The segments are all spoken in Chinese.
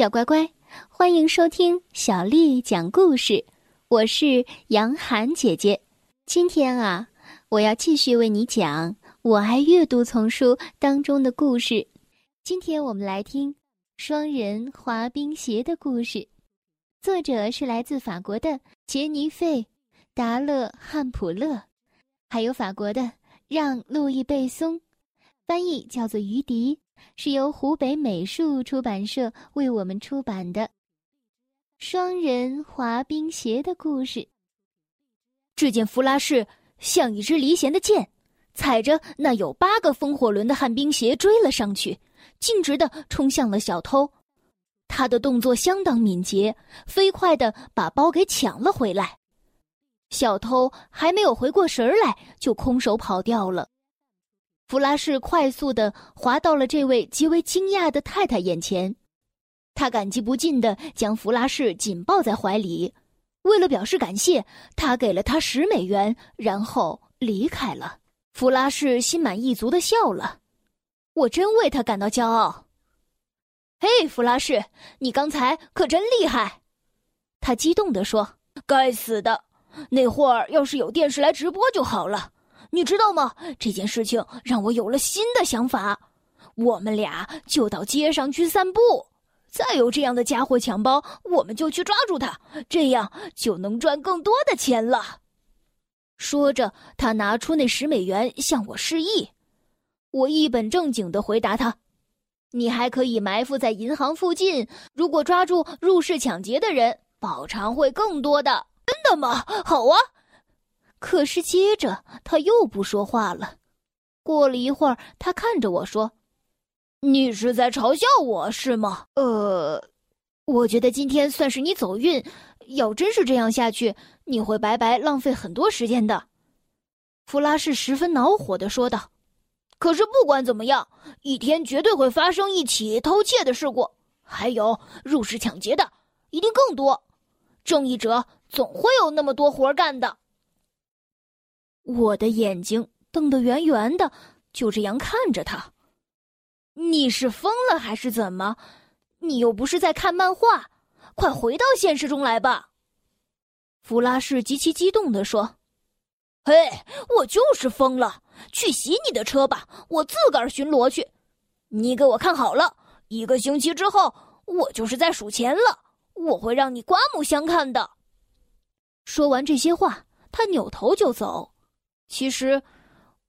小乖乖，欢迎收听小丽讲故事。我是杨涵姐姐。今天啊，我要继续为你讲《我爱阅读》丛书当中的故事。今天我们来听双人滑冰鞋的故事，作者是来自法国的杰尼费·达勒汉普勒，还有法国的让·路易贝松，翻译叫做于迪。是由湖北美术出版社为我们出版的《双人滑冰鞋的故事》。只见弗拉士像一支离弦的箭，踩着那有八个风火轮的旱冰鞋追了上去，径直的冲向了小偷。他的动作相当敏捷，飞快的把包给抢了回来。小偷还没有回过神来，就空手跑掉了。弗拉士快速的滑到了这位极为惊讶的太太眼前，他感激不尽的将弗拉士紧抱在怀里。为了表示感谢，他给了他十美元，然后离开了。弗拉士心满意足的笑了：“我真为他感到骄傲。”嘿，弗拉士，你刚才可真厉害！他激动地说：“该死的，那会儿要是有电视来直播就好了。”你知道吗？这件事情让我有了新的想法。我们俩就到街上去散步，再有这样的家伙抢包，我们就去抓住他，这样就能赚更多的钱了。说着，他拿出那十美元向我示意。我一本正经的回答他：“你还可以埋伏在银行附近，如果抓住入室抢劫的人，报偿会更多的。”真的吗？好啊。可是接着他又不说话了。过了一会儿，他看着我说：“你是在嘲笑我是吗？”“呃，我觉得今天算是你走运。要真是这样下去，你会白白浪费很多时间的。”弗拉士十分恼火的说道。“可是不管怎么样，一天绝对会发生一起偷窃的事故，还有入室抢劫的，一定更多。正义者总会有那么多活干的。”我的眼睛瞪得圆圆的，就这样看着他。你是疯了还是怎么？你又不是在看漫画，快回到现实中来吧！弗拉士极其激动地说：“嘿，我就是疯了！去洗你的车吧，我自个儿巡逻去。你给我看好了，一个星期之后，我就是在数钱了，我会让你刮目相看的。”说完这些话，他扭头就走。其实，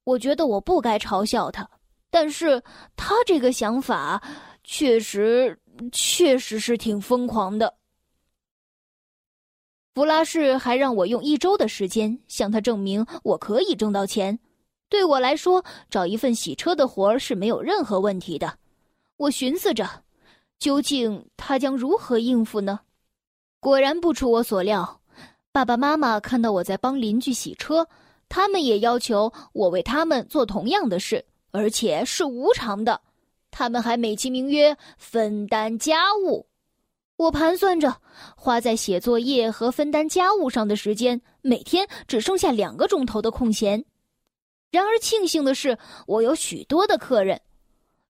我觉得我不该嘲笑他，但是他这个想法确实确实是挺疯狂的。弗拉士还让我用一周的时间向他证明我可以挣到钱。对我来说，找一份洗车的活儿是没有任何问题的。我寻思着，究竟他将如何应付呢？果然不出我所料，爸爸妈妈看到我在帮邻居洗车。他们也要求我为他们做同样的事，而且是无偿的。他们还美其名曰分担家务。我盘算着，花在写作业和分担家务上的时间，每天只剩下两个钟头的空闲。然而庆幸的是，我有许多的客人。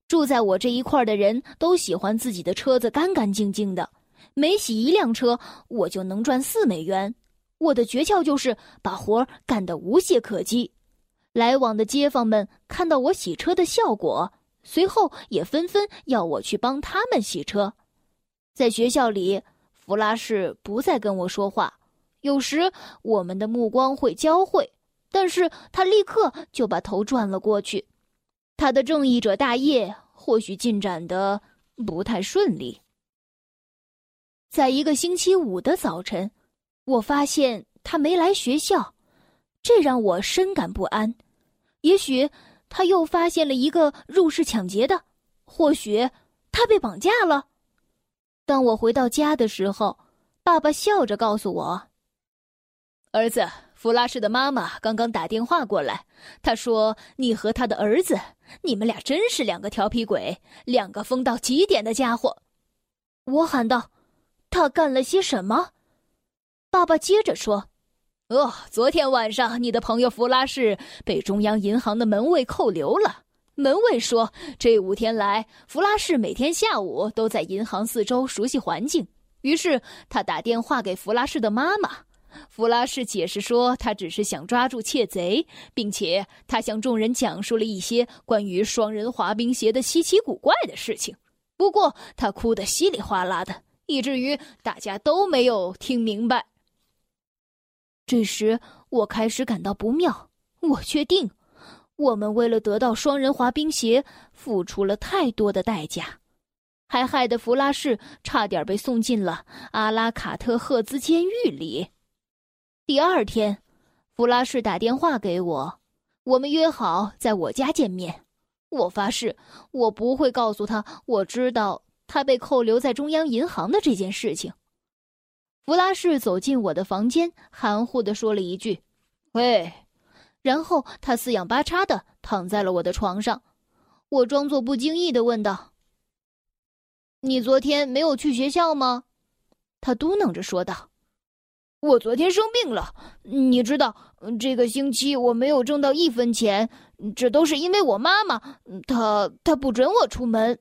住在我这一块的人都喜欢自己的车子干干净净的，每洗一辆车，我就能赚四美元。我的诀窍就是把活儿干得无懈可击，来往的街坊们看到我洗车的效果，随后也纷纷要我去帮他们洗车。在学校里，弗拉士不再跟我说话，有时我们的目光会交汇，但是他立刻就把头转了过去。他的正义者大业或许进展的不太顺利。在一个星期五的早晨。我发现他没来学校，这让我深感不安。也许他又发现了一个入室抢劫的，或许他被绑架了。当我回到家的时候，爸爸笑着告诉我：“儿子，弗拉士的妈妈刚刚打电话过来，她说你和他的儿子，你们俩真是两个调皮鬼，两个疯到极点的家伙。”我喊道：“他干了些什么？”爸爸接着说：“哦，昨天晚上你的朋友弗拉士被中央银行的门卫扣留了。门卫说，这五天来，弗拉士每天下午都在银行四周熟悉环境。于是他打电话给弗拉士的妈妈，弗拉士解释说，他只是想抓住窃贼，并且他向众人讲述了一些关于双人滑冰鞋的稀奇古怪的事情。不过他哭得稀里哗啦的，以至于大家都没有听明白。这时我开始感到不妙，我确定。我们为了得到双人滑冰鞋，付出了太多的代价，还害得弗拉士差点被送进了阿拉卡特赫兹监狱里。第二天，弗拉士打电话给我，我们约好在我家见面。我发誓，我不会告诉他我知道他被扣留在中央银行的这件事情。弗拉士走进我的房间，含糊的说了一句：“喂。”然后他四仰八叉的躺在了我的床上，我装作不经意的问道：“你昨天没有去学校吗？”他嘟囔着说道：“我昨天生病了，你知道，这个星期我没有挣到一分钱，这都是因为我妈妈，她她不准我出门。”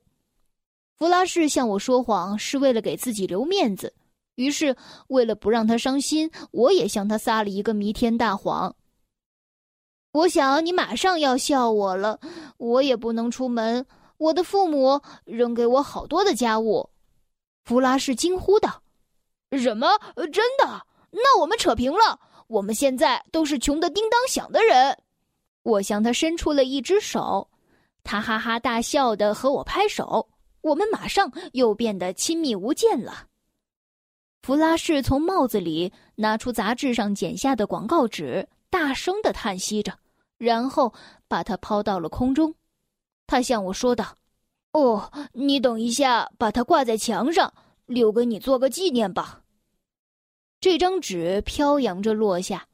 弗拉士向我说谎是为了给自己留面子，于是为了不让他伤心，我也向他撒了一个弥天大谎。我想你马上要笑我了，我也不能出门。我的父母扔给我好多的家务。弗拉士惊呼道：“什么？真的？那我们扯平了。我们现在都是穷的叮当响的人。”我向他伸出了一只手，他哈哈大笑的和我拍手。我们马上又变得亲密无间了。弗拉士从帽子里拿出杂志上剪下的广告纸。大声的叹息着，然后把它抛到了空中。他向我说道：“哦，你等一下，把它挂在墙上，留给你做个纪念吧。”这张纸飘扬着落下，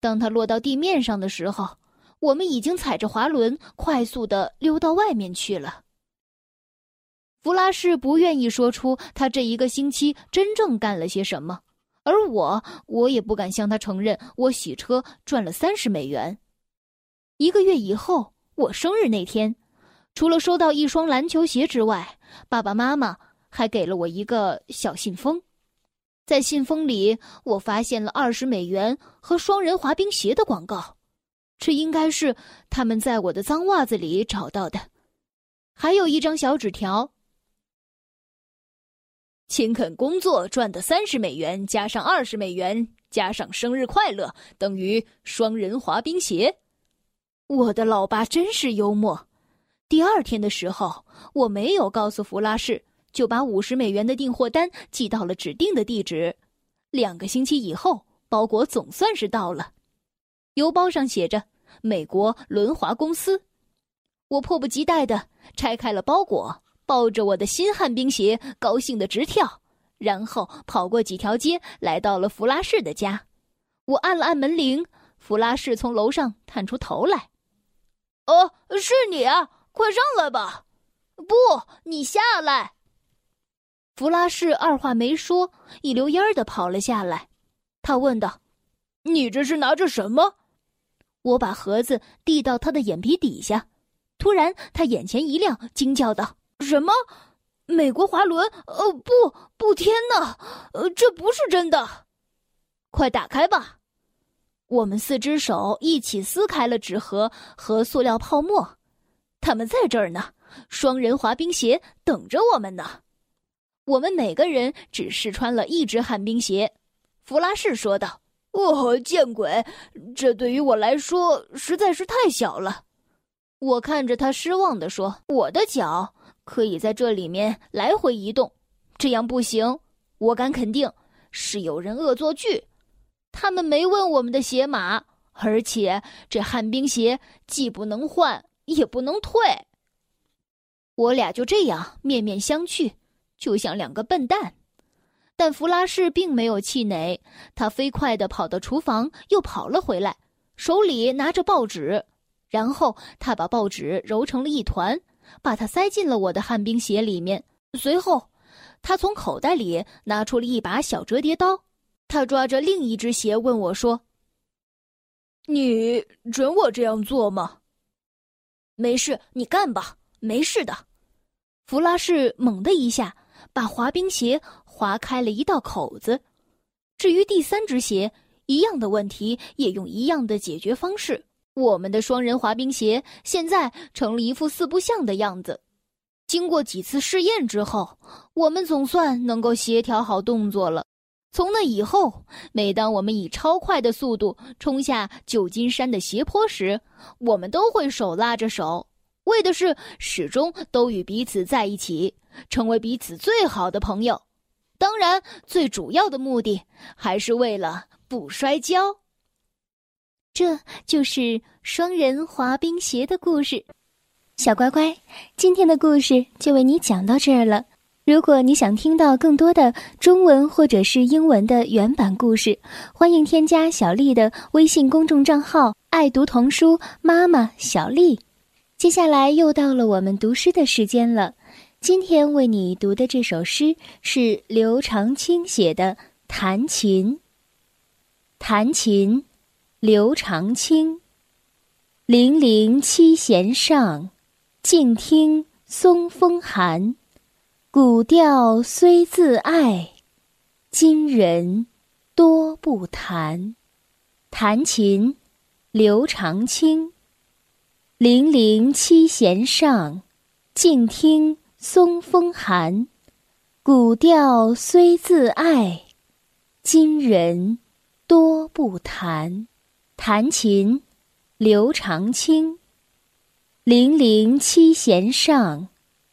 当它落到地面上的时候，我们已经踩着滑轮快速的溜到外面去了。弗拉士不愿意说出他这一个星期真正干了些什么。而我，我也不敢向他承认，我洗车赚了三十美元。一个月以后，我生日那天，除了收到一双篮球鞋之外，爸爸妈妈还给了我一个小信封。在信封里，我发现了二十美元和双人滑冰鞋的广告，这应该是他们在我的脏袜子里找到的。还有一张小纸条。勤恳工作赚的三十美元，加上二十美元，加上生日快乐，等于双人滑冰鞋。我的老爸真是幽默。第二天的时候，我没有告诉弗拉士，就把五十美元的订货单寄到了指定的地址。两个星期以后，包裹总算是到了，邮包上写着“美国轮滑公司”。我迫不及待的拆开了包裹。抱着我的新旱冰鞋，高兴的直跳，然后跑过几条街，来到了弗拉士的家。我按了按门铃，弗拉士从楼上探出头来：“哦，是你啊，快上来吧！”“不，你下来。”弗拉士二话没说，一溜烟儿的跑了下来。他问道：“你这是拿着什么？”我把盒子递到他的眼皮底下，突然他眼前一亮，惊叫道。什么？美国滑轮？哦，不不！天哪，呃，这不是真的！快打开吧！我们四只手一起撕开了纸盒和塑料泡沫，他们在这儿呢，双人滑冰鞋等着我们呢。我们每个人只试穿了一只旱冰鞋。弗拉士说道：“哦，见鬼！这对于我来说实在是太小了。”我看着他失望的说：“我的脚。”可以在这里面来回移动，这样不行。我敢肯定，是有人恶作剧。他们没问我们的鞋码，而且这旱冰鞋既不能换，也不能退。我俩就这样面面相觑，就像两个笨蛋。但弗拉士并没有气馁，他飞快地跑到厨房，又跑了回来，手里拿着报纸，然后他把报纸揉成了一团。把它塞进了我的旱冰鞋里面。随后，他从口袋里拿出了一把小折叠刀。他抓着另一只鞋问我说：“你准我这样做吗？”没事，你干吧，没事的。弗拉士猛的一下把滑冰鞋划开了一道口子。至于第三只鞋，一样的问题也用一样的解决方式。我们的双人滑冰鞋现在成了一副四不像的样子。经过几次试验之后，我们总算能够协调好动作了。从那以后，每当我们以超快的速度冲下旧金山的斜坡时，我们都会手拉着手，为的是始终都与彼此在一起，成为彼此最好的朋友。当然，最主要的目的还是为了不摔跤。这就是双人滑冰鞋的故事。小乖乖，今天的故事就为你讲到这儿了。如果你想听到更多的中文或者是英文的原版故事，欢迎添加小丽的微信公众账号“爱读童书妈妈小丽”。接下来又到了我们读诗的时间了。今天为你读的这首诗是刘长卿写的《弹琴》。弹琴，刘长卿。零零七弦上，静听松风寒。古调虽自爱，今人多不弹。弹琴，刘长卿。零零七弦上，静听松风寒。古调虽自爱，今人多不弹。弹琴，刘长卿。零零七弦上，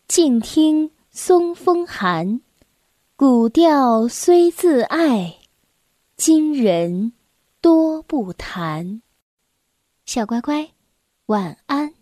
静听。松风寒，古调虽自爱，今人多不弹。小乖乖，晚安。